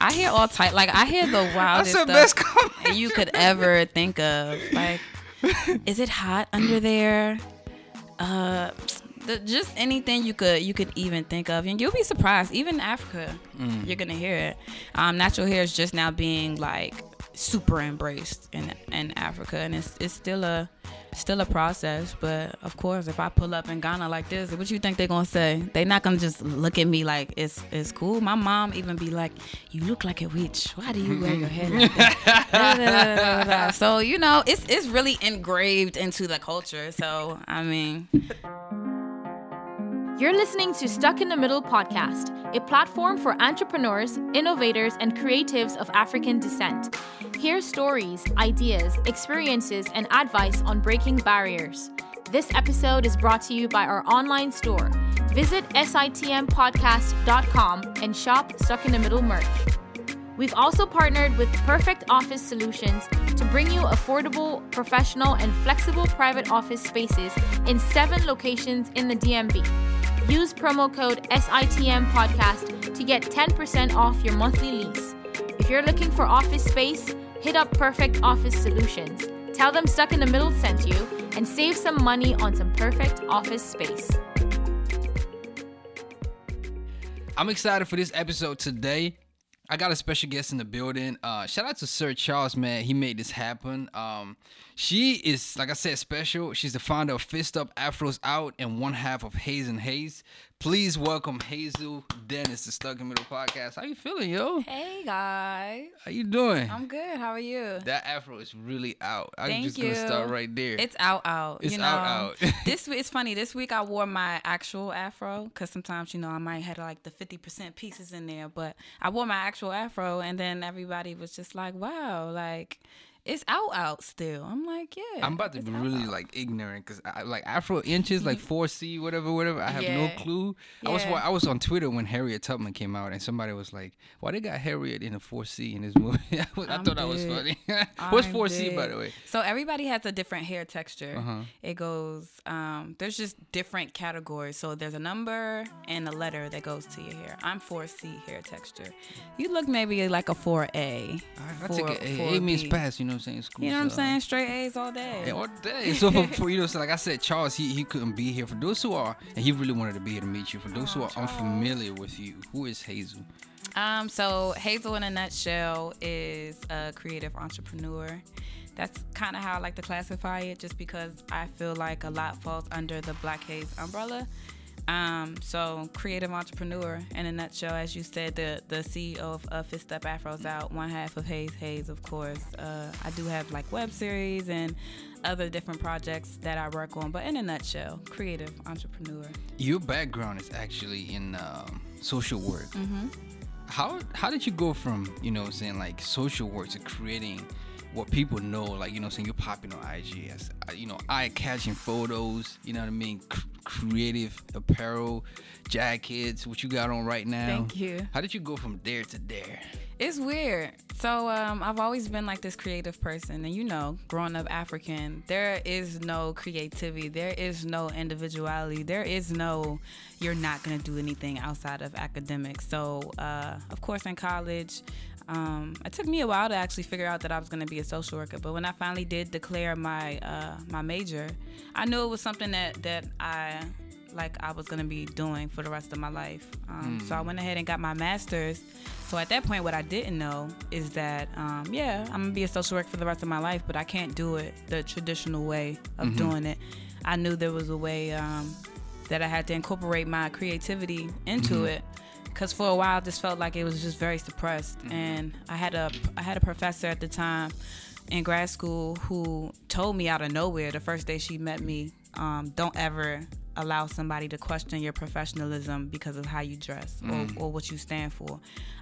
I hear all type. Like I hear the wildest That's the stuff best comment. you could ever think of. Like, is it hot under there? Uh, the, just anything you could you could even think of, and you'll be surprised. Even in Africa, Mm. you're gonna hear it. Um, natural hair is just now being like super embraced in in Africa, and it's it's still a still a process. But of course, if I pull up in Ghana like this, what you think they're gonna say? They're not gonna just look at me like it's it's cool. My mom even be like, "You look like a witch. Why do you wear your hair like that?" Da, da, da. So you know, it's it's really engraved into the culture. So I mean, You're listening to Stuck in the Middle podcast, a platform for entrepreneurs, innovators, and creatives of African descent. Hear stories, ideas, experiences, and advice on breaking barriers. This episode is brought to you by our online store. Visit sitmpodcast.com and shop Stuck in the Middle merch. We've also partnered with Perfect Office Solutions to bring you affordable, professional, and flexible private office spaces in seven locations in the DMV. Use promo code SITM Podcast to get 10% off your monthly lease. If you're looking for office space, hit up Perfect Office Solutions. Tell them Stuck in the Middle sent you and save some money on some perfect office space. I'm excited for this episode today. I got a special guest in the building. Uh, shout out to Sir Charles, man. He made this happen. Um, she is, like I said, special. She's the founder of Fist Up Afros Out and one half of Haze and Haze. Please welcome Hazel Dennis to Stuck in Middle podcast. How you feeling, yo? hey guys, How you doing? I'm good. How are you? that afro is really out. I'm Thank just you. gonna start right there. It's out, out. It's you know, out, out. this week, it's funny. This week I wore my actual afro because sometimes you know I might have like the fifty percent pieces in there, but I wore my actual afro, and then everybody was just like, "Wow, like it's out, out still." I'm like, "Yeah." I'm about to be out, really out." like ignorant because like Afro inches, like four C, whatever, whatever. I have no Yeah. clue. I was I was on Twitter when Harriet Tubman came out, and somebody was like, "Why they got Harriet in a four C in this movie?" I, was- I thought that was funny. What's four C by the way? So everybody has a different hair texture. Uh-huh. It goes. Um, there's just different categories. So there's a number and a letter that goes to your hair. I'm 4C hair texture. You look maybe like a 4A. I, I take four- it. A, A means 4B. pass. You know I'm saying? School, You know what I'm so- saying? Straight A's all day. Yeah, all day. So for, for you know, so like I said, Charles, he, he couldn't be here. For those who are, and he really wanted to be here to meet you. For those who are unfamiliar with you, who is Hazel? Um, so Hazel in a nutshell is a creative entrepreneur. That's kind of how I like to classify it, just because I feel like a lot falls under the Black Haze umbrella. Um, so creative entrepreneur in a nutshell, as you said, the the CEO of uh, Fist Up Afros out, one half of Haze Haze, of course. Uh, I do have like web series and other different projects that I work on, but in a nutshell, creative entrepreneur. Your background is actually in um, social work. Mm-hmm. How how did you go from you know saying like social work to creating what people know like you know saying you're popping on IG as uh, you know eye catching photos you know what I mean C- creative apparel jackets what you got on right now Thank you. how did you go from there to there It's weird. So um, I've always been like this creative person, and you know, growing up African, there is no creativity, there is no individuality, there is no you're not gonna do anything outside of academics. So uh, of course, in college. Um, it took me a while to actually figure out that I was going to be a social worker, but when I finally did declare my uh, my major, I knew it was something that that I like I was gonna be doing for the rest of my life. Um, So I went ahead and got my master's. So at that point, what I didn't know is that, um, yeah, I'm gonna be a social worker for the rest of my life, but I can't do it the traditional way of doing it. I knew there was a way um, that I had to incorporate my creativity into it. Cause for a while, just felt like it was just very suppressed, and I had a I had a professor at the time in grad school who told me out of nowhere the first day she met me, um, don't ever allow somebody to question your professionalism because of how you dress or, or what you stand for.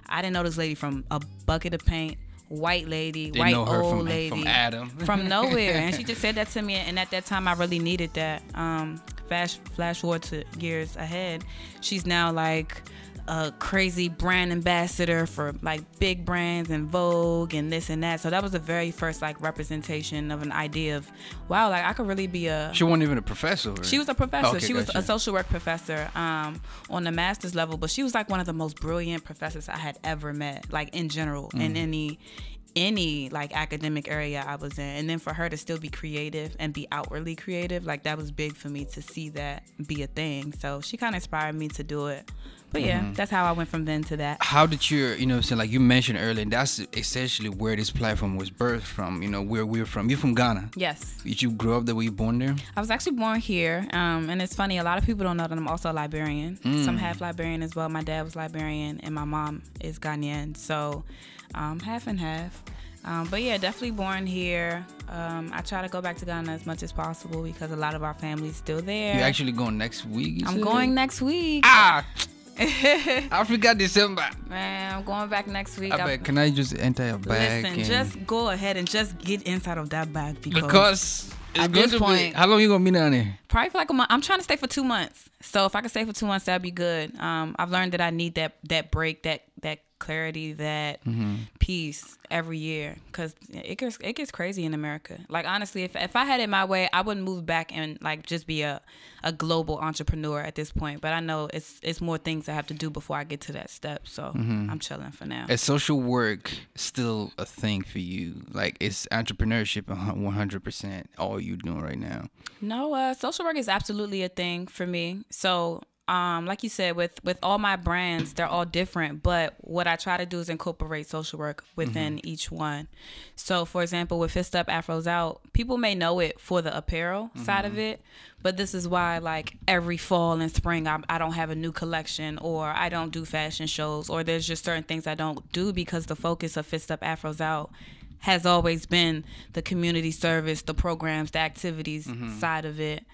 I didn't know this lady from a bucket of paint, white lady, Didn't white old from- lady from Adam. from nowhere, and she just said that to me, and at that time I really needed that. Um, flash flash forward to years ahead, she's now like a crazy brand ambassador for like big brands and Vogue and this and that. So that was the very first like representation of an idea of wow, like I could really be a She wasn't even a professor. Right? she was a professor. Okay, she was a social work professor um, on the master's level, but she was like one of the most brilliant professors I had ever met, like in general, in Mm. any any like academic area I was in. And then for her to still be creative and be outwardly creative, like that was big for me to see that be a thing. So she kind of inspired me to do it. But yeah, Mm-hmm. that's how I went from then to that. How did you, you know, so like you mentioned earlier, and that's essentially where this platform was birthed from. You know, where we're from. You're from Ghana. Yes. Did you grow up there? Were you born there? I was actually born here, um, and it's funny. A lot of people don't know that I'm also a Liberian. Mm. So I'm half Liberian as well. My dad was Liberian, and my mom is Ghanaian. So um, half and half. Um, but yeah, definitely born here. Um, I try to go back to Ghana as much as possible because a lot of our family's still there. You're actually going next week? I'm going next week. Ah, I forgot December. Man, I'm going back next week. I bet. Can I just enter a bag? Listen, and- just go ahead and just get inside of that bag because, because at this to be. point- How long you gonna be down there? probably for like a month. I'm trying to stay for two months. So if I can stay for two months, that'd be good. Um, I've learned that I need that that break, that that clarity, that Mm-hmm. peace every year because it gets it gets crazy in America. Like honestly, if if I had it my way, I wouldn't move back and like just be a a global entrepreneur at this point. But I know it's it's more things I have to do before I get to that step. So Mm-hmm. I'm chilling for now. Is social work still a thing for you? Like, is entrepreneurship 100 percent all you doing right now? No, uh, social work is absolutely a thing for me. So, um, like you said, with with all my brands, they're all different. But what I try to do is incorporate social work within mm-hmm. each one. So, for example, with Fist Up Afros Out, people may know it for the apparel side of mm-hmm. it, but this is why, like every fall and spring, I, I don't have a new collection, or I don't do fashion shows, or there's just certain things I don't do because the focus of Fist Up Afros Out has always been the community service, the programs, the activities mm-hmm. side of it.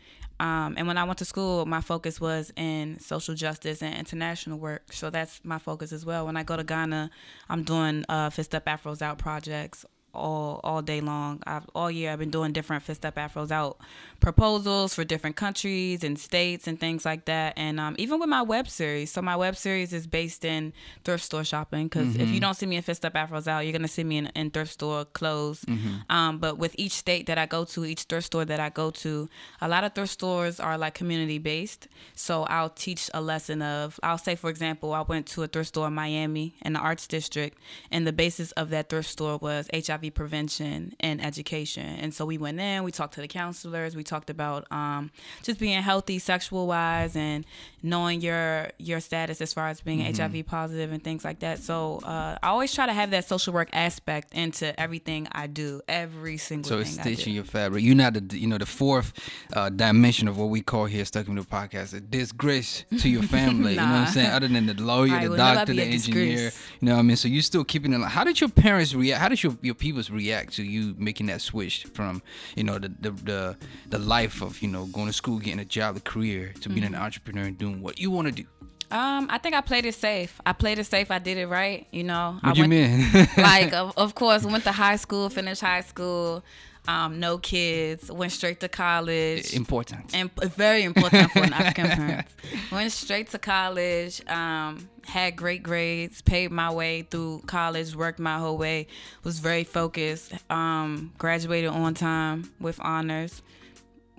Um, and when I went to school, my focus was in social justice and international work. So that's my focus as well. When I go to Ghana, I'm doing uh, Fist Up Afros Out projects all all day long. I've, all year I've been doing different Fist Up Afros Out proposals for different countries and states and things like that. And um, even with my web series, so my web series is based in thrift store shopping because if you don't see me in Fist Up Afros Out, you're gonna see me in, in thrift store clothes. Um, but with each state that I go to, each thrift store that I go to, a lot of thrift stores are like community based. So I'll teach a lesson of, I'll say for example, I went to a thrift store in Miami in the Arts District, and the basis of that thrift store was HIV prevention and education. And so we went in, we talked to the counselors, we talked about um, just being healthy sexual wise and knowing your your status as far as being HIV positive and things like that. So uh, I always try to have that social work aspect into everything I do, every single So thing it's I do. stitching your fabric. You're not the you know the fourth uh, dimension of what we call here stuck in the podcast. A disgrace to your family. You know what I'm saying? Other than the lawyer, I the doctor, the engineer. disgrace. You know what I mean? So you're still keeping it. Alive. How did your parents react? How did your your peoples react to you making that switch from you know the the the, the life of you know going to school, getting a job, a career, to being Mm-hmm. an entrepreneur and doing what you want to do? Um, I think I played it safe. I played it safe. I did it right. You know. What I you went, mean? like, of, of course, went to high school, finished high school, um, no kids, went straight to college. Important. and very important for an African parent. Went straight to college, um, had great grades, paid my way through college, worked my whole way, was very focused, um, graduated on time with honors.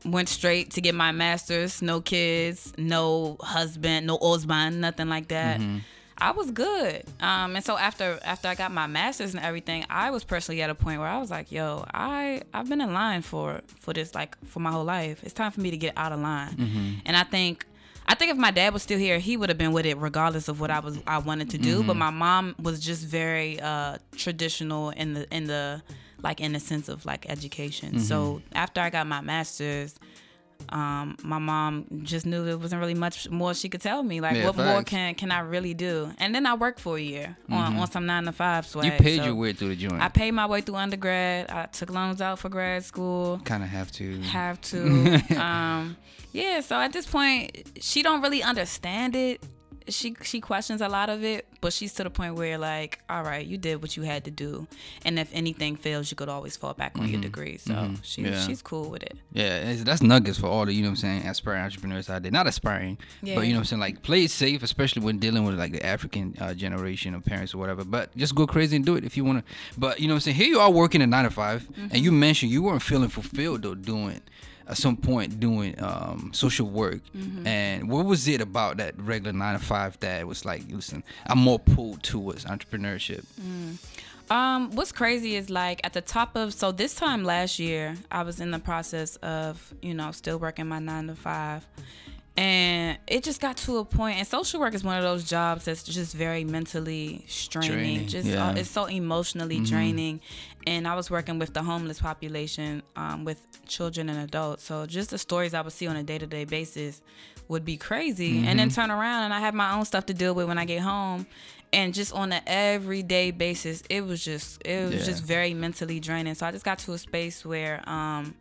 Went straight to get my master's, no kids, no husband, no husband, nothing like that. I was good. Um, and so after after I got my master's and everything, I was personally at a point where I was like, yo, I I've been in line for for this like for my whole life. It's time for me to get out of line. And I think I think if my dad was still here, he would have been with it regardless of what I was I wanted to do. But my mom was just very uh, traditional in the in the like in the sense of like education. So after I got my master's, um, my mom just knew there wasn't really much more she could tell me. Like, Yeah, what more can can I really do? And then I worked for a year on, on some nine to five swag. you paid so your way through the joint. I paid my way through undergrad. I took loans out for grad school. kind of have to. Have to. um, yeah. So at this point, she don't really understand it. She she questions a lot of it, but she's to the point where like, all right, you did what you had to do, and if anything fails, you could always fall back on your degree. So she, Mm-hmm. Yeah. she's cool with it. Yeah, that's nuggets for all the you know what I'm saying aspiring entrepreneurs out there. Not aspiring, Yeah. but you know what I'm saying like play it safe, especially when dealing with like the African uh, generation of parents or whatever. But just go crazy and do it if you want to. But you know what I'm saying here you are working a nine to 5 and you mentioned you weren't feeling fulfilled though doing at some point doing um, social work. And what was it about that regular nine to five that was like, listen, I'm more pulled towards entrepreneurship. Um, what's crazy is like at the top of so this time last year, I was in the process of you know still working my nine to five, and it just got to a point. And social work is one of those jobs that's just very mentally straining. Draining, just yeah. uh, it's so emotionally draining. And I was working with the homeless population, um, with children and adults. So just the stories I would see on a day to day basis would be crazy. And then turn around and I have my own stuff to deal with when I get home. And just on an everyday basis, it was just it was Yeah. just very mentally draining. So I just got to a space where um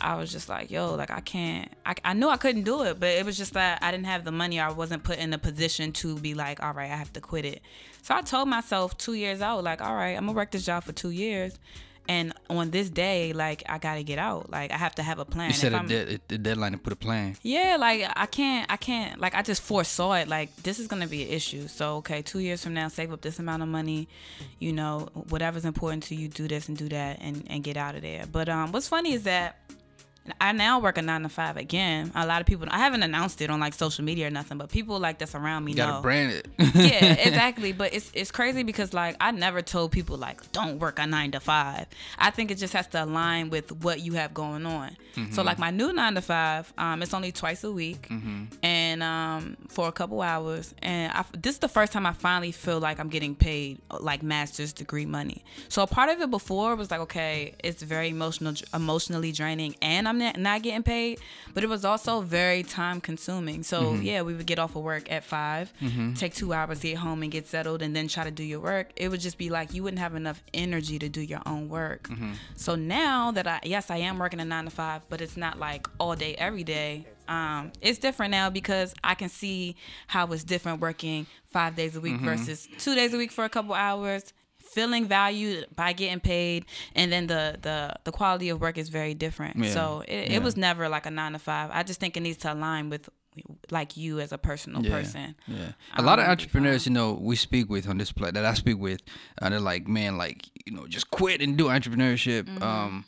I was just like, yo, like I can't. I, I knew I couldn't do it, but it was just that I didn't have the money. I wasn't put in a position to be like, all right, I have to quit it. So I told myself two years out, like, all right, I'm gonna work this job for two years, and on this day, like, I gotta get out. Like, I have to have a plan. You set If a, de- a deadline to put a plan. yeah, like I can't, I can't, like I just foresaw it. Like this is gonna be an issue. So okay, two years from now, save up this amount of money. You know, whatever's important to you, do this and do that, and and get out of there. But um, what's funny is that. I now work a nine to five again. A lot of people, I haven't announced it on like social media or nothing, but people like that's around me You gotta know. brand it. yeah, exactly. But it's it's crazy because like I never told people like don't work a nine to five. I think it just has to align with what you have going on. So like my new nine to five, um, it's only twice a week, and um, for a couple hours. And I, this is the first time I finally feel like I'm getting paid like master's degree money. So a part of it before was like okay, it's very emotional, emotionally draining, and I'm not, not getting paid. But it was also very time consuming. So mm-hmm. yeah, we would get off of work at 5 mm-hmm. take two hours, get home and get settled, and then try to do your work. It would just be like you wouldn't have enough energy to do your own work. Mm-hmm. So now that I yes, I am working a nine to five, but it's not like all day every day. Um, it's different now because I can see how it's different working five days a week versus two days a week for a couple hours feeling valued by getting paid and then the the the quality of work is very different Yeah. so it, Yeah. it was never like a nine to five i just think it needs to align with like you as a personal person Yeah, a lot of entrepreneurs, you know, we speak with on this play that I speak with, uh, they're like, man, like you know, just quit and do entrepreneurship. Mm-hmm. Um,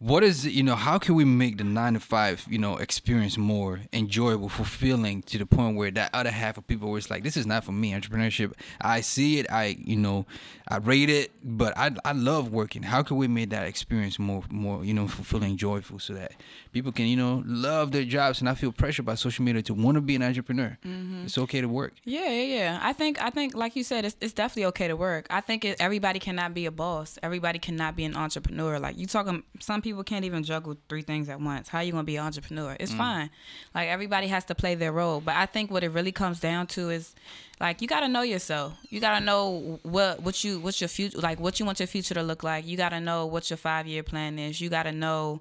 what is it, you know? How can we make the nine to five, you know, experience more enjoyable, fulfilling to the point where that other half of people was like, this is not for me. Entrepreneurship, I see it, I you know, I rate it, but I I love working. How can we make that experience more more you know fulfilling, joyful, so that people can you know love their jobs and not feel pressured by social media to want to be an entrepreneur. Mm-hmm. It's okay to work. Yeah, yeah, yeah. I think I think like you said, it's, it's definitely okay to work. I think it, everybody cannot be a boss. Everybody cannot be an entrepreneur. Like you talking, some people can't even juggle three things at once. How are you gonna be an entrepreneur? It's mm. fine. Like everybody has to play their role. But I think what it really comes down to is like you gotta know yourself. You gotta know what what you what's your future like what you want your future to look like. You gotta know what your five year plan is. You gotta know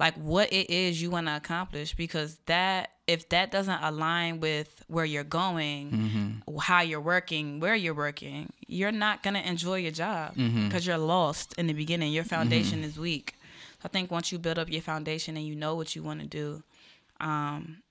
like what it is you want to accomplish because that if that doesn't align with where you're going mm-hmm. how you're working where you're working you're not to enjoy your job mm-hmm. because you're lost in the beginning your foundation mm-hmm. is weak i think once you build up your foundation and you know what you want to do um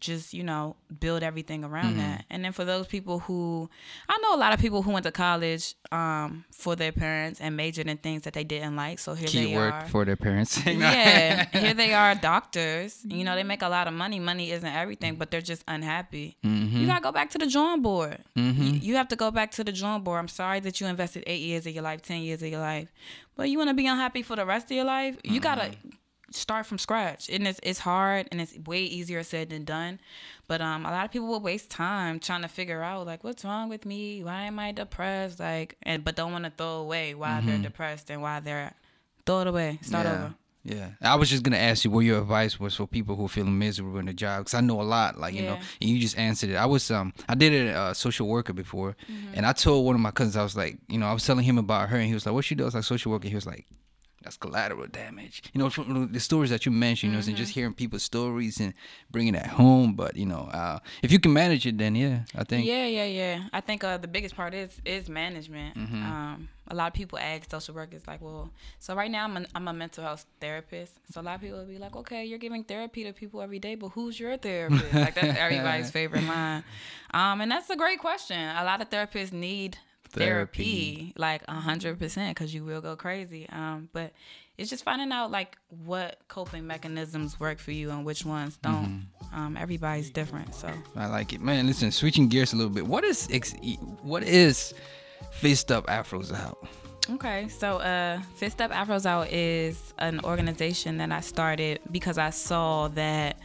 just you know build everything around Mm-hmm. that and then for those people who i know a lot of people who went to college um for their parents and majored in things that they didn't like so here they Keyword are for their parents. yeah, here they are, doctors. You know, they make a lot of money. Money isn't everything, but they're just unhappy. Mm-hmm. You gotta go back to the drawing board. You, you have to go back to the drawing board. I'm sorry that you invested eight years of your life, ten years of your life, but you want to be unhappy for the rest of your life. You gotta Mm-hmm. Start from scratch, and it's it's hard and it's way easier said than done. But um, a lot of people will waste time trying to figure out like what's wrong with me, why am I depressed, like, and but don't want to throw away why they're depressed and why they're throw it away, start Mm-hmm. yeah. over. Yeah, I was just gonna ask you what your advice was for people who are feeling miserable in the job, because I know a lot. Like you know, and you just answered it. I was um, I did a uh, social worker before, and I told one of my cousins, I was like, you know, I was telling him about her, and he was like, "What she does like social worker?" He was like, that's collateral damage. You know, from the stories that you mentioned, you know, and just hearing people's stories and bringing that home. But you know, uh, if you can manage it, then yeah, I think. Yeah, yeah, yeah. I think uh, the biggest part is is management. Um, a lot of people ask social workers like, well, so right now I'm a, I'm a mental health therapist. So a lot of people will be like, okay, you're giving therapy to people every day, but who's your therapist? like that's everybody's favorite line. Um, and that's a great question. A lot of therapists need therapy, like a hundred percent, because you will go crazy. Um, but it's just finding out like what coping mechanisms work for you and which ones don't. Um, everybody's different, so. I like it, man. Listen, switching gears a little bit. What is ex- what is Fist Up Afros out? Okay, so uh, Fist Up Afros Out is an organization that I started because I saw that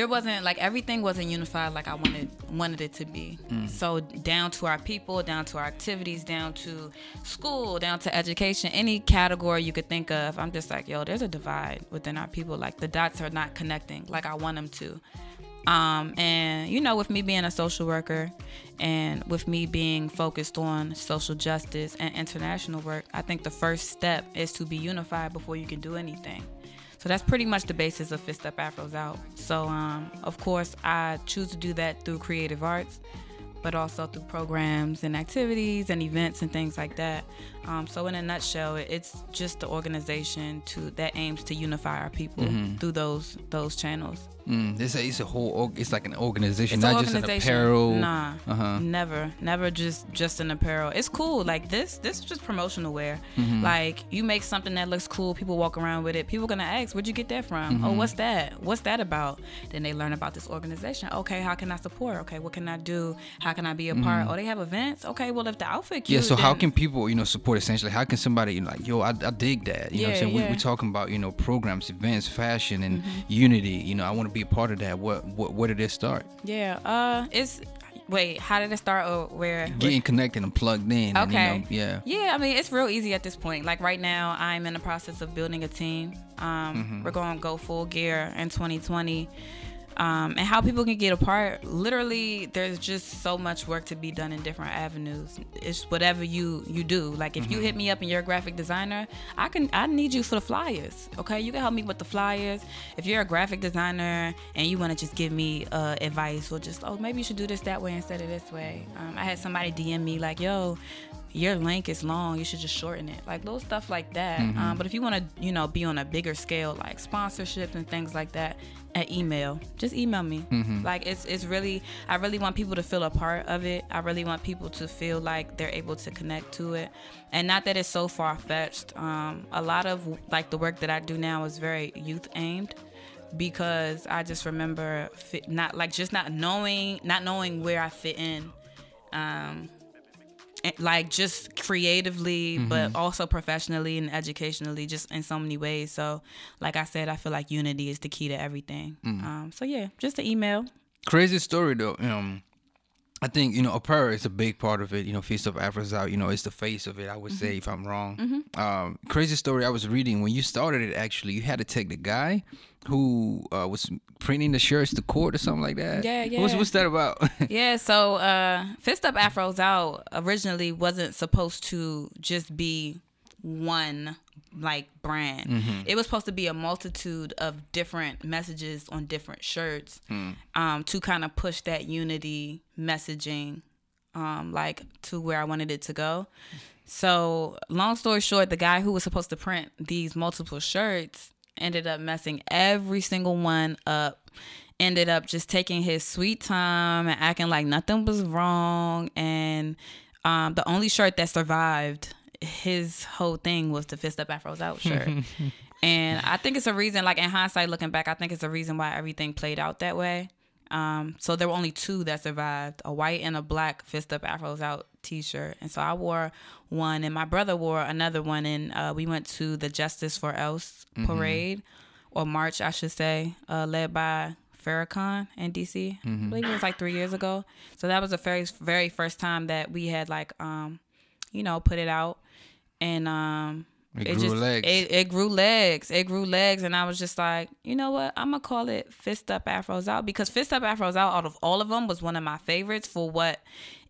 there wasn't like everything wasn't unified like I wanted wanted it to be. So down to our people, down to our activities, down to school, down to education, any category you could think of. I'm just like, yo, there's a divide within our people. Like the dots are not connecting like I want them to. Um, and you know, with me being a social worker and with me being focused on social justice and international work, I think the first step is to be unified before you can do anything. So that's pretty much the basis of Fist Up Afros Out. So, um, of course, I choose to do that through creative arts, but also through programs and activities and events and things like that. Um, so, in a nutshell, it's just the organization to that aims to unify our people through those those channels. Mm, it's a it's a whole org- it's like an organization, It's not an just an apparel. Nah, Uh-huh. never, never just just an apparel. It's cool. Like this, this is just promotional wear. Mm-hmm. Like you make something that looks cool, people walk around with it. People gonna ask, where'd you get that from? Mm-hmm. Oh, what's that? What's that about? Then they learn about this organization. Okay, how can I support? Okay, what can I do? How can I be a part? Oh, they have events. Okay, well if the outfit cute, Mm-hmm. Yeah, so how can people, you know, support essentially? How can somebody, you know, like, yo, I, I dig that. You know what I'm Yeah, saying? We, yeah. we're talking about, you know, programs, events, fashion, and Mm-hmm. unity. You know, I want to be a part of that. What, what, where did it start? Yeah. Uh, it's wait. How did it start? Or where? Getting connected and plugged in. and, you Okay. know, yeah. Yeah, I mean, it's real easy at this point. Like right now, I'm in the process of building a team. Um, Mm-hmm. We're going to go full gear in 2020. Um, and how people can get apart. literally, there's just so much work to be done in different avenues. It's whatever you you do. Like if you hit me up and you're a graphic designer, I can I need you for the flyers. Okay, you can help me with the flyers. If you're a graphic designer and you want to just give me uh, advice or just oh maybe you should do this that way instead of this way. Um, I had somebody DM me like yo your link is long you should just shorten it like little stuff like that um, but if you want to you know be on a bigger scale like sponsorships and things like that at email. Just email me. Like it's it's really i really want people to feel a part of it. I really want people to feel like they're able to connect to it. And not that it's so far-fetched um, a lot of like the work that i do now is very youth aimed because i just remember fit, not like just not knowing not knowing where i fit in um, like just creatively but also professionally and educationally just in so many ways so like i said i feel like unity is the key to everything um, so yeah just an email Crazy story though. Um, I think you know apparel is a big part of it. You know, Fist Up Afros out. You know, it's the face of it. I would Mm-hmm. say if I'm wrong. Um, crazy story. I was reading when you started it. Actually, you had to take the guy who uh, was printing the shirts to court or something like that. Yeah, What's yeah. what's that about? yeah so uh fist up afros out originally wasn't supposed to just be one like brand it was supposed to be a multitude of different messages on different shirts um to kind of push that unity messaging um like to where i wanted it to go so long story short the guy who was supposed to print these multiple shirts ended up messing every single one up ended up just taking his sweet time and acting like nothing was wrong. And um, the only shirt that survived his whole thing was the fist up afros out shirt. And i think it's a reason like in hindsight looking back i think it's a reason why everything played out that way. Um, so there were only two that survived a white and a black fist up afros out t-shirt and so i wore one and my brother wore another one and uh, we went to the Justice or Else parade or march i should say uh, led by Farrakhan in DC. I believe it was like three years ago. So that was the very very first time that we had like um, you know, put it out, and um, It grew legs. It, it grew legs. It grew legs, and I was just like, you know what? I'm gonna call it Fist Up Afros Out because Fist Up Afros Out, out of all of them, was one of my favorites for what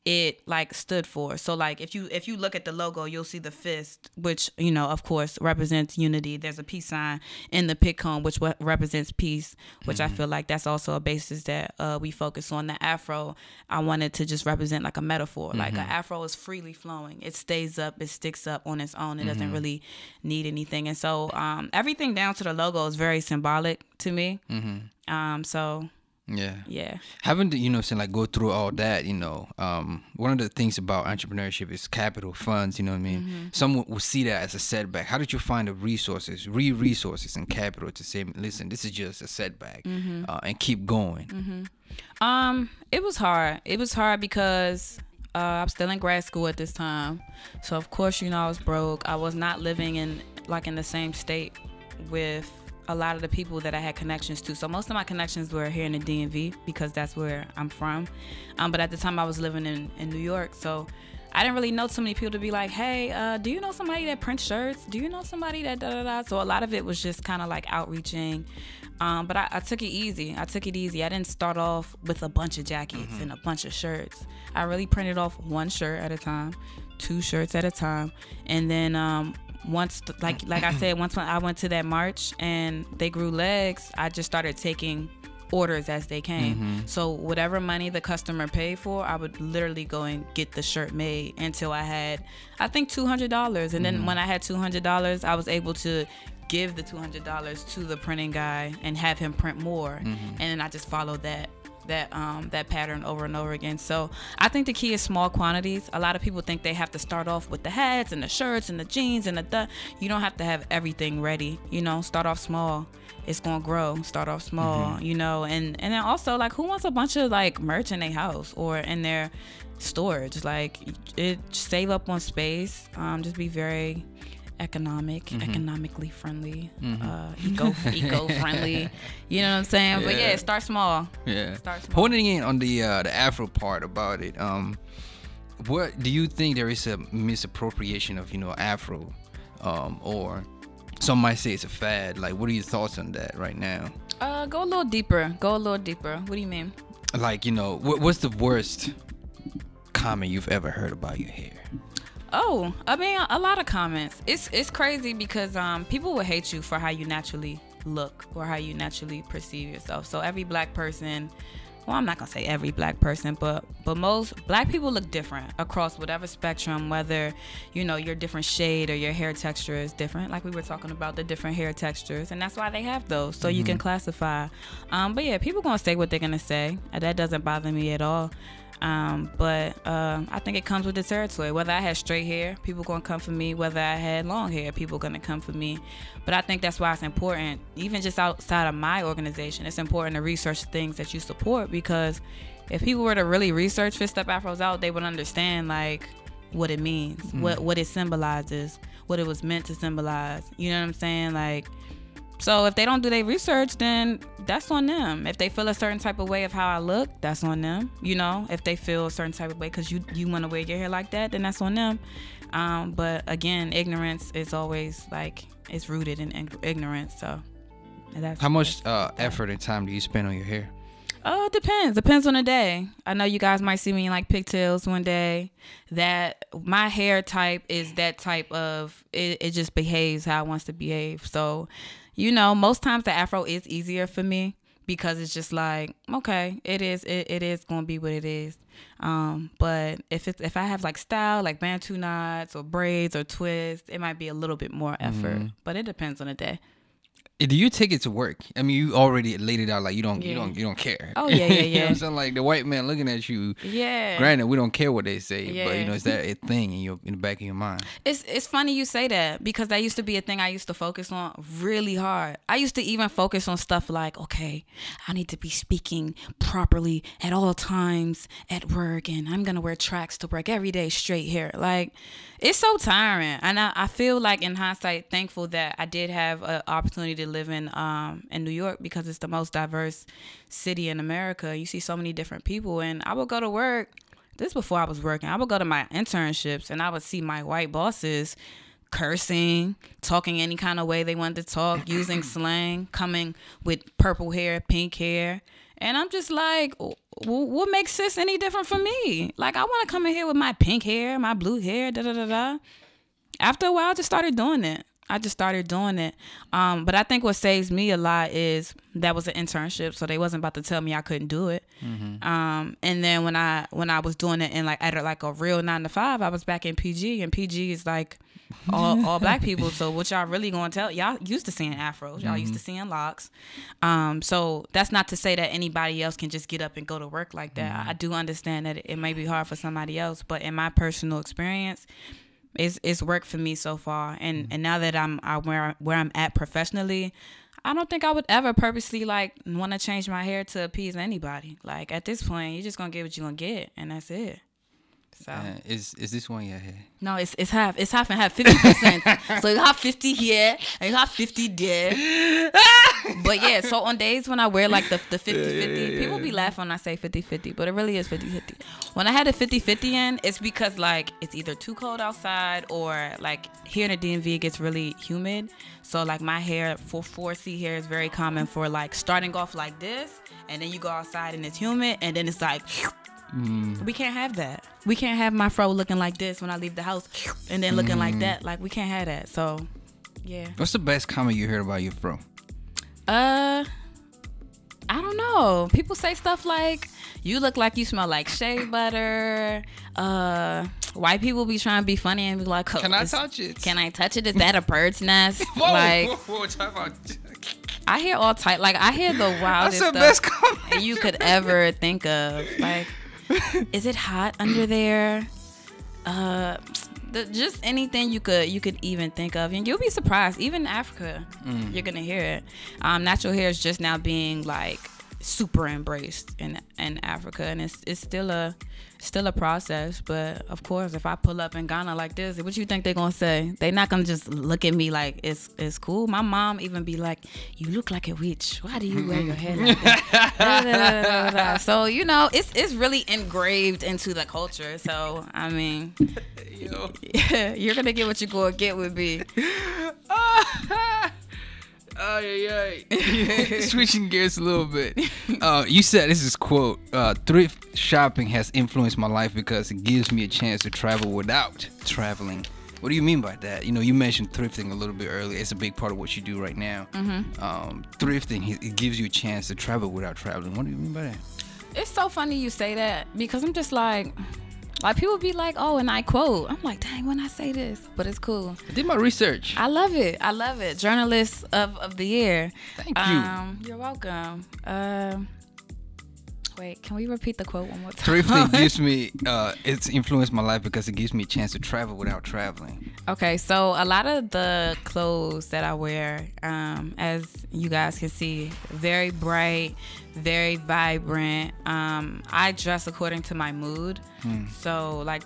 it like stood for. So like if you if you look at the logo, you'll see the fist, which you know of course represents unity. There's a peace sign in the pick comb, which what represents peace, which mm-hmm. I feel like that's also a basis that uh, we focus on. The afro, I wanted to just represent like a metaphor. Mm-hmm. Like an afro is freely flowing. It stays up. It sticks up on its own. It doesn't mm-hmm. really need anything. And so um, everything down to the logo is very symbolic to me. Mm-hmm. Um, so yeah. Yeah. Having to, you know, saying like go through all that, you know, um, one of the things about entrepreneurship is capital funds, you know what I mean? Mm-hmm. Some will see that as a setback. How did you find the resources, re resources and capital to say, listen, this is just a setback mm-hmm. uh, and keep going? Mm-hmm. Um, it was hard. It was hard because uh, I'm still in grad school at this time. So of course, you know, I was broke. I was not living in like in the same state with a lot of the people that I had connections to. So most of my connections were here in the DMV because that's where I'm from. Um, but at the time I was living in, in New York. So I didn't really know too many people to be like, hey, uh, do you know somebody that prints shirts? Do you know somebody that da da da? So a lot of it was just kind of like outreaching. Um, but I, I, took it easy. I took it easy. I didn't start off with a bunch of jackets mm-hmm. and a bunch of shirts. I really printed off one shirt at a time, two shirts at a time. And then um, once like like I said, once when I went to that march and they grew legs, I just started taking orders as they came. Mm-hmm. So whatever money the customer paid for, I would literally go and get the shirt made until I had I think two hundred dollars. And then mm-hmm. when I had two hundred dollars, I was able to give the two hundred dollars to the printing guy and have him print more. Mm-hmm. And then I just followed that that um, that pattern over and over again. So I think the key is small quantities. A lot of people think they have to start off with the hats and the shirts and the jeans and the. you don't have to have everything ready. You know, start off small. It's gonna grow. Start off small. Mm-hmm. You know, and and then also like who wants a bunch of like merch in their house or in their storage? Like it save up on space. Um, just be very economic, mm-hmm. economically friendly, mm-hmm. uh, eco eco friendly. You know what I'm saying? Yeah. But yeah, start small. Yeah. Start small. Honing in on the uh, the Afro part about it. Um, what do you think there is a misappropriation of you know Afro, um, or some might say it's a fad? Like, what are your thoughts on that right now? Uh, go a little deeper. Go a little deeper. What do you mean? Like, you know, what, what's the worst comment you've ever heard about your hair? Oh, I mean, a lot of comments. It's it's crazy because um people will hate you for how you naturally look or how you naturally perceive yourself. So every black person, well, I'm not gonna say every black person, but but most black people look different across whatever spectrum. Whether you know your different shade or your hair texture is different, like we were talking about the different hair textures, and that's why they have those, so mm-hmm. you can mm-hmm. classify. Um, but yeah, people gonna say what they're gonna say. That doesn't bother me at all. Um, but uh, I think it comes with the territory. Whether I had straight hair, people gonna come for me. Whether I had long hair, people gonna come for me. But I think that's why it's important, even just outside of my organization, it's important to research things that you support because if people were to really research Fist Up Afros out, they would understand like what it means, mm. what what it symbolizes, what it was meant to symbolize. You know what I'm saying? Like so if they don't do their research, then that's on them. If they feel a certain type of way of how I look, that's on them. You know, if they feel a certain type of way because you you want to wear your hair like that, then that's on them. Um, but again, ignorance is always like it's rooted in ignorance. So that's how much uh, effort and time do you spend on your hair? Oh, it depends. Depends on the day. I know you guys might see me in like pigtails one day. That my hair type is that type of it, it just behaves how it wants to behave. So you know, most times the afro is easier for me because it's just like okay it is it, it is gonna be what it is um but if it's if i have like style like bantu knots or braids or twists it might be a little bit more effort mm-hmm. but it depends on the day do you take it to work? I mean, you already laid it out like you don't, yeah. you don't, you don't care. Oh yeah, yeah, yeah. you know what I'm saying? Like the white man looking at you. Yeah. Granted, we don't care what they say, yeah. but you know, is that a thing in your in the back of your mind? It's it's funny you say that because that used to be a thing I used to focus on really hard. I used to even focus on stuff like, okay, I need to be speaking properly at all times at work, and I'm gonna wear tracks to work every day straight here. Like, it's so tiring, and I, I feel like in hindsight, thankful that I did have an opportunity to live in um, in New York because it's the most diverse city in America. You see so many different people, and I would go to work. This before I was working. I would go to my internships, and I would see my white bosses cursing, talking any kind of way they wanted to talk, using slang, coming with purple hair, pink hair. And I'm just like, what makes sis any different from me? Like I want to come in here with my pink hair, my blue hair, da da da da. After a while, I just started doing it. I just started doing it. Um, but I think what saves me a lot is that was an internship, so they wasn't about to tell me I couldn't do it. Um, and then when I when I was doing it in like at like a real nine to five, I was back in PG, and PG is like all all black people. So what y'all really gonna tell y'all used to seeing afros, y'all used to seeing locks. Um, so that's not to say that anybody else can just get up and go to work like that. I do understand that it, it may be hard for somebody else, but in my personal experience, it's it's worked for me so far. And mm. and now that I'm I, where where I'm at professionally, I don't think I would ever purposely like want to change my hair to appease anybody. Like at this point, you're just gonna get what you're gonna get, and that's it. So Uh, is is this one your hair? no, it's it's half. It's half and half. Fifty percent. so you have fifty here and you have fifty there. but yeah, so on days when I wear like the the 50-50, people be laughing when I say 50-50, but it really is 50-50. When I had a 50-50 in, it's because like it's either too cold outside or like here in the DMV it gets really humid. So like my hair for 4C hair is very common for like starting off like this and then you go outside and it's humid and then it's like we can't have that. We can't have my fro looking like this when I leave the house and then looking like that. Like we can't have that. So, yeah. What's the best comment you heard about your fro? Uh I don't know. People say stuff like you look like you smell like shea butter. Uh white people be trying to be funny and be like, oh, Can I touch it? Can I touch it? Is that a bird's nest? Whoa, like whoa, whoa, I hear all type like I hear the That's wildest the stuff best comment you could ever think of. Like, is it hot under there? Uh, the, just anything you could you could even think of, and you'll be surprised. Even in Africa, you're gonna hear it. Um, natural hair is just now being like super embraced in in Africa, and it's it's still a still a process. But of course, if I pull up in Ghana like this, what you think they're gonna say? They're not gonna just look at me like it's it's cool. My mom even be like, "You look like a witch. Why do you wear your hair like that?" So you know, it's it's really engraved into the culture. So I mean, Yo. you're gonna get what you're gonna get with me. Ay, ay, ay. Switching gears a little bit. Uh, you said this is quote. Uh, thrift shopping has influenced my life because it gives me a chance to travel without traveling. What do you mean by that? You know, you mentioned thrifting a little bit earlier. It's a big part of what you do right now. Um, thrifting it gives you a chance to travel without traveling. What do you mean by that? It's so funny you say that because I'm just like, like people be like, oh, and I quote. I'm like, dang, when I say this, but it's cool. I did my research. I love it. I love it. Journalist of, of the year. Thank you. Um, you're welcome. Um, wait, can we repeat the quote one more time? Thrifting gives me, uh, it's influenced my life because it gives me a chance to travel without traveling. Okay, so a lot of the clothes that I wear, um, as you guys can see, very bright, very vibrant. Um, I dress according to my mood. So, like,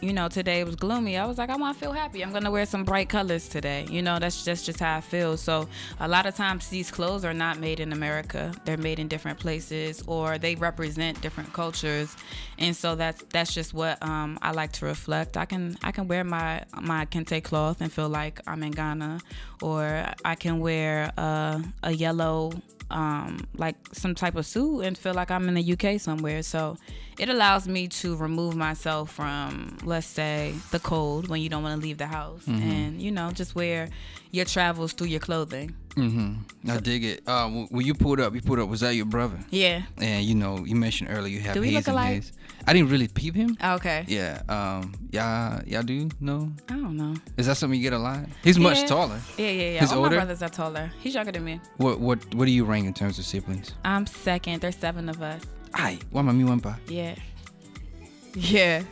you know, today was gloomy. I was like, I want to feel happy. I'm gonna wear some bright colors today. You know, that's just just how I feel. So, a lot of times these clothes are not made in America. They're made in different places, or they represent different cultures, and so that's that's just what um, I like to reflect. I can I can wear my my kente cloth and feel like I'm in Ghana, or I can wear uh, a yellow um, like some type of suit and feel like I'm in the UK somewhere. So it allows me to remove myself from, let's say, the cold when you don't want to leave the house, and you know, just wear your travels through your clothing. Mm-hmm. I dig it. Uh, when you pulled up, you pulled up. Was that your brother? Yeah. And you know, you mentioned earlier you have Do we haze look alike? haze. I didn't really peep him. Okay. Yeah. Um. Y'all, y'all do know? I don't know. Is that something you get a lot? He's much taller. Yeah, yeah, yeah. He's All older? my brothers are taller. He's younger than me. What what what do you rank in terms of siblings? I'm second. There's seven of us. Ay, why mami wampa? Yeah. Yeah.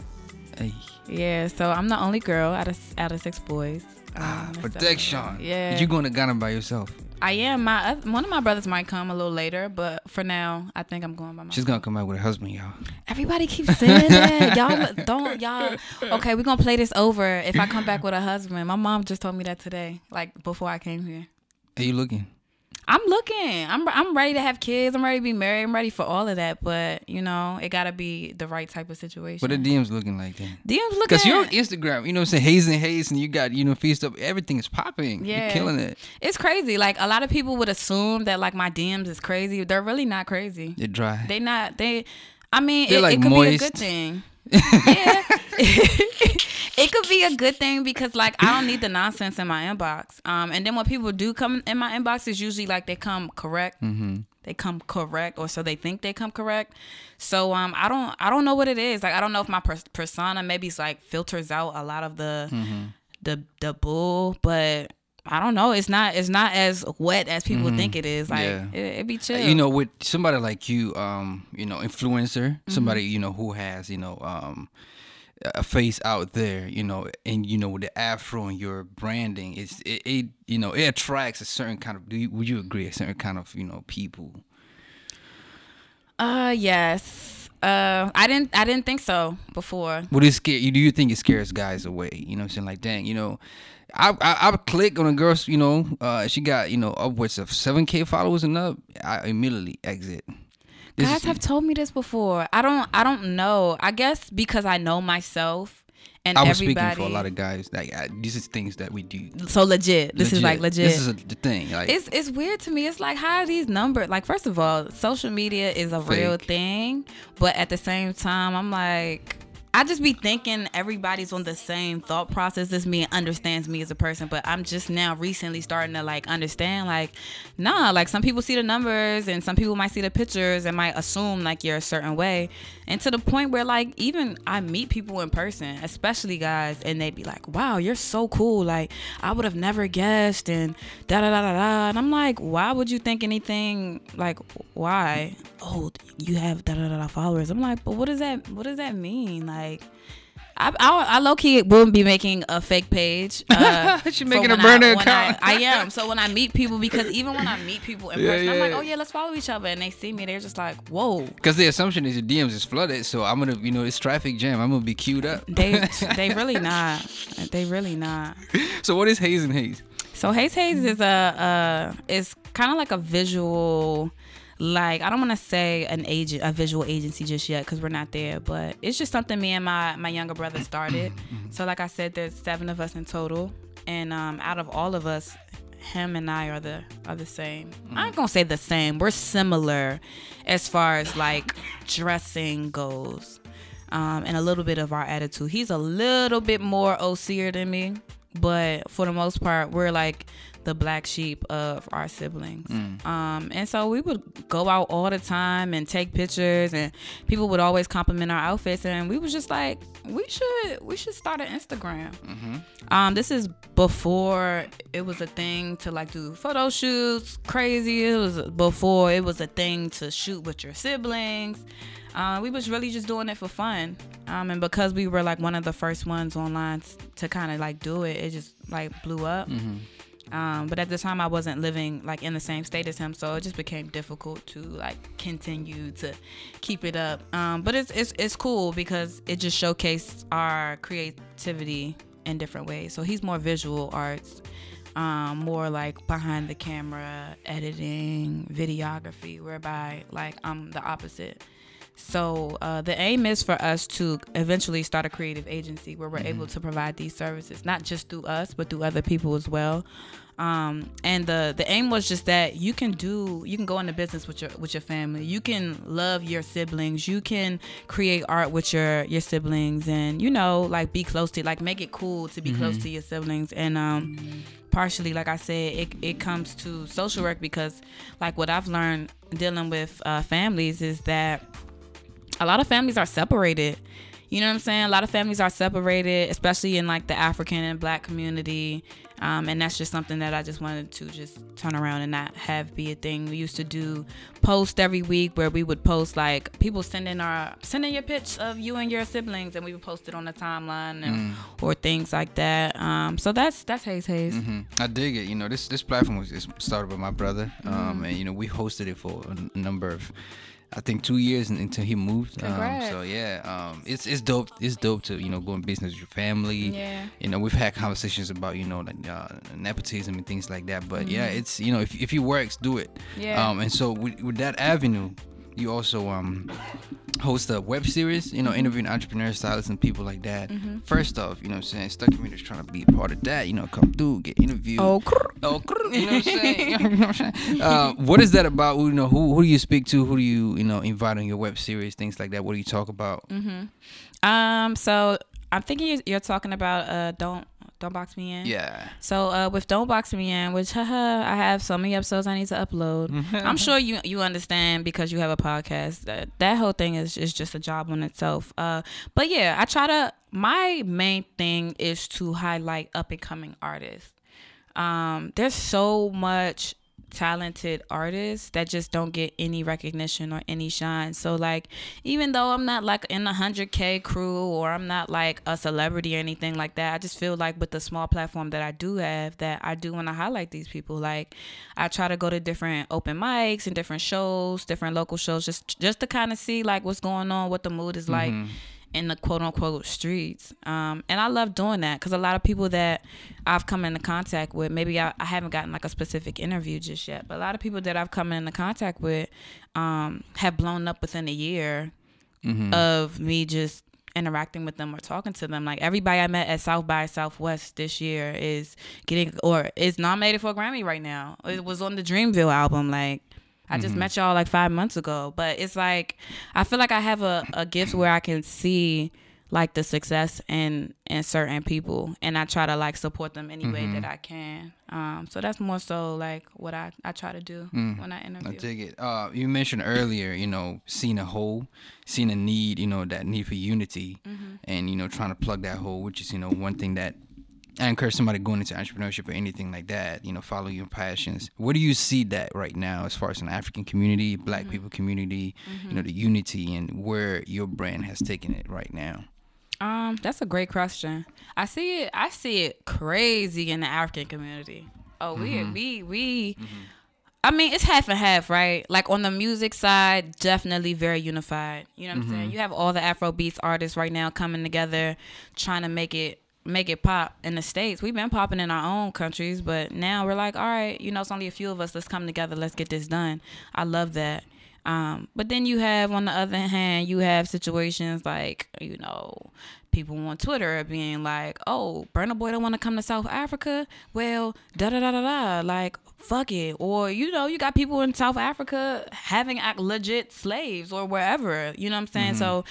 Ay. Yeah. So I'm the only girl out of out of six boys. Ah, Um, there's seven of protection. Yeah. You going to Ghana by yourself? I am. My one of my brothers might come a little later, but for now, I think I'm going by myself. She's gonna come out with a husband, y'all. Everybody keeps saying that. y'all don't y'all. Okay, we're gonna play this over. If I come back with a husband, my mom just told me that today, like before I came here. Are you looking? I'm looking. I'm I'm ready to have kids. I'm ready to be married. I'm ready for all of that. But you know, it gotta be the right type of situation. What the DMs looking like then? DMs looking. Because you're on Instagram, you know what I'm saying? Haze and Haze, and you got, you know, Fist Up. Everything is popping. Yeah. You're killing it. It's crazy. Like a lot of people would assume that like my DMs is crazy. They're really not crazy. You're dry. They not. They. I mean, They're it, like it could be a good moist. thing. yeah. it could be a good thing because like I don't need the nonsense in my inbox. Um, and then when people do come in my inbox, it's usually like they come correct. mm-hmm. They come correct, or so they think they come correct. So um, I don't, I don't know what it is. Like I don't know if my pers- persona maybe it's like filters out a lot of the, Mm-hmm. the, the bull, but. I don't know. It's not. It's not as wet as people think it is. Like Mm-hmm. Yeah. it, it be chill. You know, with somebody like you, um, you know, influencer, Mm-hmm. somebody you know who has, you know, um, a face out there, you know, and you know with the afro and your branding, it's it, it you know it attracts a certain kind of. Do you, would you agree? A certain kind of you know people. Uh, yes. Uh, I didn't. I didn't think so before. Would it scare you? Do you think it scares guys away? You know I'm saying? Like, dang, you know, I I, I click on a girl, you know, uh, she got, you know, upwards of 7K followers and up. I immediately exit. Guys is- have told me this before. I don't. I don't know. I guess because I know myself and I was everybody. speaking for a lot of guys. Like, I, these is things that we do. so legit. This is like legit. This is a, the thing. Like, it's it's weird to me. It's like how are these numbers? Like first of all, social media is a real thing, but at the same time, I'm like. I just be thinking everybody's on the same thought process as me and understands me as a person, but I'm just now recently starting to like understand like, nah, like some people see the numbers and some people might see the pictures and might assume like you're a certain way. And to the point where like even I meet people in person, especially guys, and they'd be like, Wow, you're so cool. Like I would have never guessed and da da da da da. And I'm like, why would you think anything like why? Oh, you have da da da da followers. I'm like, but what does that what does that mean? Like I, I, I low key will be making a fake page. Uh, She for making a burner I, account. I, I am. So when I meet people, because even when I meet people in Yeah, person, I'm like, oh yeah, let's follow each other, and they see me, they're just like, whoa. because the assumption is your DMs is flooded, so I'm gonna, you know, it's traffic jam. I'm gonna be queued up. They they really not. They really not. so what is Haze and Haze? So Haze Haze is a uh is kind of like a visual like I don't want to say an agent a visual agency just yet cuz we're not there, but it's just something me and my my younger brother started. so like I said there's 7 of us in total and um out of all of us him and I are the are the same. I ain't gonna say the same. We're similar as far as like dressing goes, um, and a little bit of our attitude. He's a little bit more OC'er than me, but for the most part, we're like the black sheep of our siblings. Um, and so we would go out all the time and take pictures, and people would always compliment our outfits, and we was just like, we should we should start an Instagram. Um, this is before it was a thing to like do photo shoots, crazy. It was before it was a thing to shoot with your siblings. Uh, we was really just doing it for fun. Um, and because we were like one of the first ones online to kind of like do it, it just like blew up. Um, but at the time, I wasn't living like in the same state as him, so it just became difficult to like continue to keep it up. Um, but it's it's it's cool because it just showcased our creativity in different ways. So he's more visual arts, um, more like behind the camera, editing, videography, whereby like I'm the opposite. So uh, the aim is for us to eventually start a creative agency where we're able to provide these services, not just through us, but through other people as well. Um, and the the aim was just that you can do, you can go into business with your with your family. You can love your siblings. You can create art with your your siblings, and you know, like be close to, like make it cool to be close to your siblings. And um, partially, like I said, it it comes to social work because, like what I've learned dealing with uh, families is that a lot of families are separated. You know what I'm saying? A lot of families are separated, especially in like the African and black community. Um, and that's just something that I just wanted to just turn around and not have be a thing. We used to do post every week where we would post like people sending our sending your pitch of you and your siblings, and we would post it on the timeline and, or things like that. Um, so that's that's Haze Haze. hmm I dig it. You know, this this platform was started by my brother, Mm-hmm. um, and you know we hosted it for a number of I think two years until he moved. Um, so yeah, um, it's it's dope. It's dope to you know go in business with your family. Yeah. You know, we've had conversations about you know like uh, nepotism and things like that. But yeah, Mm-hmm. it's you know if if it works, do it. Yeah. Um, and so with, with that avenue, you also um host a web series, you know, Mm-hmm. interviewing entrepreneurs, stylists, and people like that. First off, you know what I'm saying? Stuck Community's trying to be a part of that, you know, come through, get interviewed. Oh, Oh, you know what I'm saying? You know what I'm saying? Uh, what is that about? You know, who who do you speak to? Who do you you know invite on your web series? Things like that. What do you talk about? Um, so I'm thinking you're, you're talking about uh, don't don't box me in. Yeah. So uh, with Don't Box Me In, which haha, I have so many episodes I need to upload. I'm sure you you understand because you have a podcast that that whole thing is is just a job on itself. Uh, but yeah, I try to. My main thing is to highlight up and coming artists. Um, there's so much talented artists that just don't get any recognition or any shine. So like even though I'm not like in the 100k crew or I'm not like a celebrity or anything like that, I just feel like with the small platform that I do have that I do want to highlight these people. Like I try to go to different open mics and different shows, different local shows just just to kind of see like what's going on, what the mood is like mm-hmm. In the quote unquote streets. Um, and I love doing that because a lot of people that I've come into contact with, maybe I, I haven't gotten like a specific interview just yet, but a lot of people that I've come into contact with um, have blown up within a year of me just interacting with them or talking to them. Like everybody I met at South by Southwest this year is getting or is nominated for a Grammy right now. It was on the Dreamville album. Like I just met y'all like five months ago. But it's like I feel like I have a, a gift where I can see like the success in in certain people and I try to like support them any way that I can. Um so that's more so like what I, I try to do when I interview. I dig it. Uh, you mentioned earlier, you know, seeing a hole, seeing a need, you know, that need for unity, and you know, trying to plug that hole, which is you know one thing that I encourage somebody going into entrepreneurship or anything like that. You know, follow your passions. Where do you see that right now, as far as an African community, Black mm-hmm. people community, you know, mm-hmm. the unity and where your brand has taken it right now? Um, that's a great question. I see it. I see it crazy in the African community. Oh, we mm-hmm. we we. I mean, it's half and half, right? Like on the music side, definitely very unified. You know what I'm saying? You have all the Afro beats artists right now coming together, trying to make it make it pop in the states. We've been popping in our own countries, but now we're like, all right, you know, it's only a few of us. Let's come together. Let's get this done. I love that. Um, but then you have, on the other hand, you have situations like, you know, people on Twitter being like, oh, Burna Boy don't want to come to South Africa. Well, da da da da da. Like, fuck it. Or, you know, you got people in South Africa having legit slaves or wherever. You know what I'm saying? So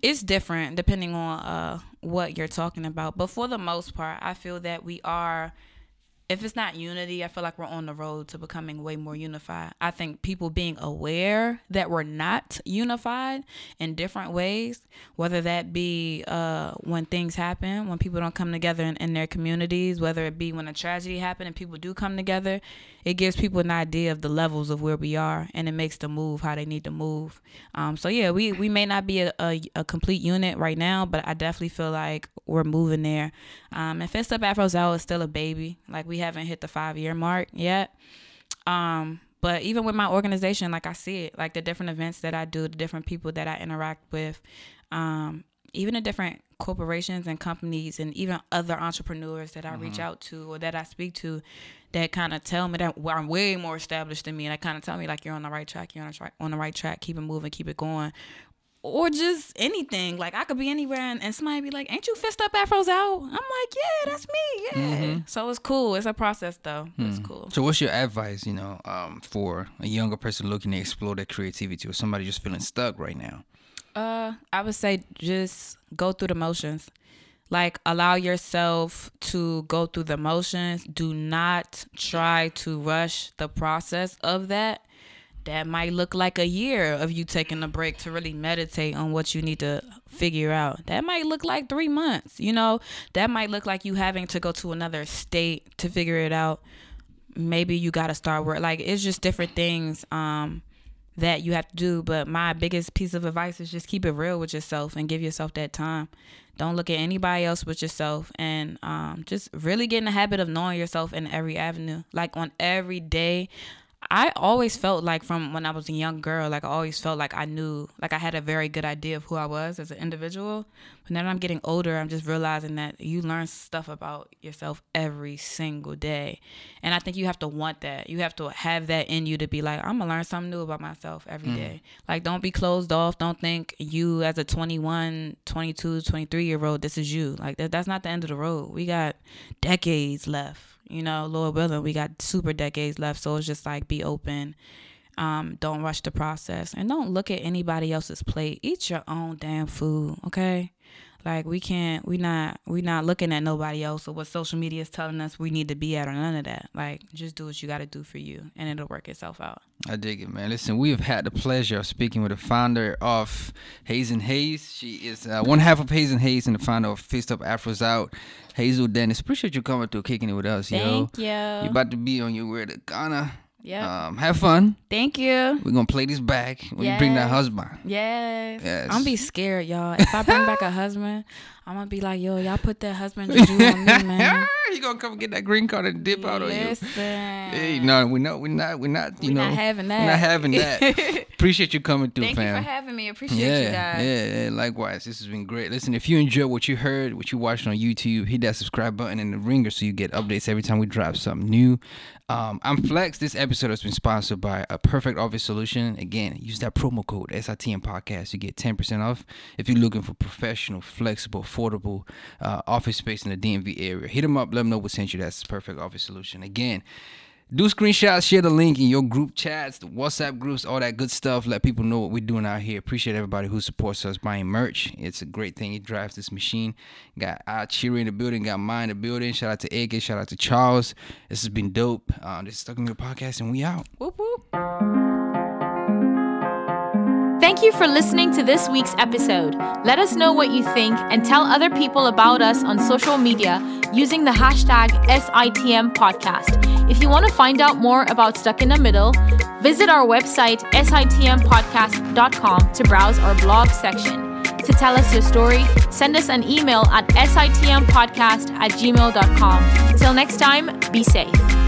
it's different depending on uh, what you're talking about. But for the most part, I feel that we are if it's not unity, I feel like we're on the road to becoming way more unified. I think people being aware that we're not unified in different ways, whether that be uh, when things happen, when people don't come together in, in their communities, whether it be when a tragedy happened and people do come together, it gives people an idea of the levels of where we are and it makes them move how they need to move. Um, so yeah, we, we may not be a, a, a complete unit right now, but I definitely feel like we're moving there. Um, and Fist Up Afros out is still a baby. Like we haven't hit the five year mark yet. Um, but even with my organization, like I see it, like the different events that I do, the different people that I interact with, um, even the different corporations and companies and even other entrepreneurs that I reach mm-hmm. out to or that I speak to that kind of tell me that I'm way more established than me and that kind of tell me like you're on the right track, you're on the, track, on the right track, keep it moving, keep it going. Or just anything. Like I could be anywhere and, and somebody be like, Ain't you Fist Up Afros out? I'm like, Yeah, that's me. Yeah. Mm-hmm. So it's cool. It's a process though. It's hmm. cool. So, what's your advice, you know, um, for a younger person looking to explore their creativity, or somebody just feeling stuck right now? Uh, I would say just go through the motions. Like allow yourself to go through the motions. Do not try to rush the process of that. That might look like a year of you taking a break to really meditate on what you need to figure out. That might look like 3 months, you know? That might look like you having to go to another state to figure it out. Maybe you got to start work like it's just different things um that you have to do. But my biggest piece of advice is just keep it real with yourself and give yourself that time. Don't look at anybody else but yourself and um, just really get in the habit of knowing yourself in every avenue. Like on every day, I always felt like from when I was a young girl, like I always felt like I knew, like I had a very good idea of who I was as an individual. But now that I'm getting older, I'm just realizing that you learn stuff about yourself every single day. And I think you have to want that. You have to have that in you to be like, I'm going to learn something new about myself every mm. day. Like, don't be closed off. Don't think you as a 21, 22, 23 year old, this is you. Like, that, that's not the end of the road. We got decades left you know, Lord willing, we got super decades left. So it's just like be open. Um, don't rush the process and don't look at anybody else's plate. Eat your own damn food, okay? Like we can't, we not, we not looking at nobody else or what social media is telling us we need to be at or none of that. Like just do what you got to do for you, and it'll work itself out. I dig it, man. Listen, we have had the pleasure of speaking with the founder of Haze and Haze. She is uh, one half of Haze and Haze and the founder of Fist Up Afros Out. Hazel Dennis, appreciate you coming through, kicking it with us, Thank yo. you. You're about to be on your way to Ghana. Yeah. Um, have fun. Thank you. We're gonna play this back when yes. you bring that husband. Yes. Yes. I'm be scared, y'all. If I bring back a husband, I'm gonna be like, yo, y'all put that husband juju on me, man. you gonna come get that green card and dip out on you. Hey, no, we know we're not we're not you we're know not having that. We're not having that. Appreciate you coming through, Thank fam. you for having me. Appreciate yeah, you guys. Yeah, yeah, likewise. This has been great. Listen, if you enjoyed what you heard, what you watched on YouTube, hit that subscribe button and the ringer so you get updates every time we drop something new. Um, I'm Flex. This episode has been sponsored by a Perfect Office Solution. Again, use that promo code SITM Podcast. You get 10% off if you're looking for professional, flexible, affordable uh, office space in the DMV area. Hit them up. Let them know what sent you. That's the Perfect Office Solution. Again, do screenshots, share the link in your group chats, the WhatsApp groups, all that good stuff. Let people know what we're doing out here. Appreciate everybody who supports us buying merch. It's a great thing. It drives this machine. Got our Cheery in the building, got mine in the building. Shout out to AK, shout out to Charles. This has been dope. Uh, this is Stuck in the Podcast, and we out. Whoop, whoop. Thank you for listening to this week's episode. Let us know what you think and tell other people about us on social media using the hashtag SITM podcast. If you want to find out more about Stuck in the Middle, visit our website, sitmpodcast.com, to browse our blog section. To tell us your story, send us an email at sitmpodcast at gmail.com. Till next time, be safe.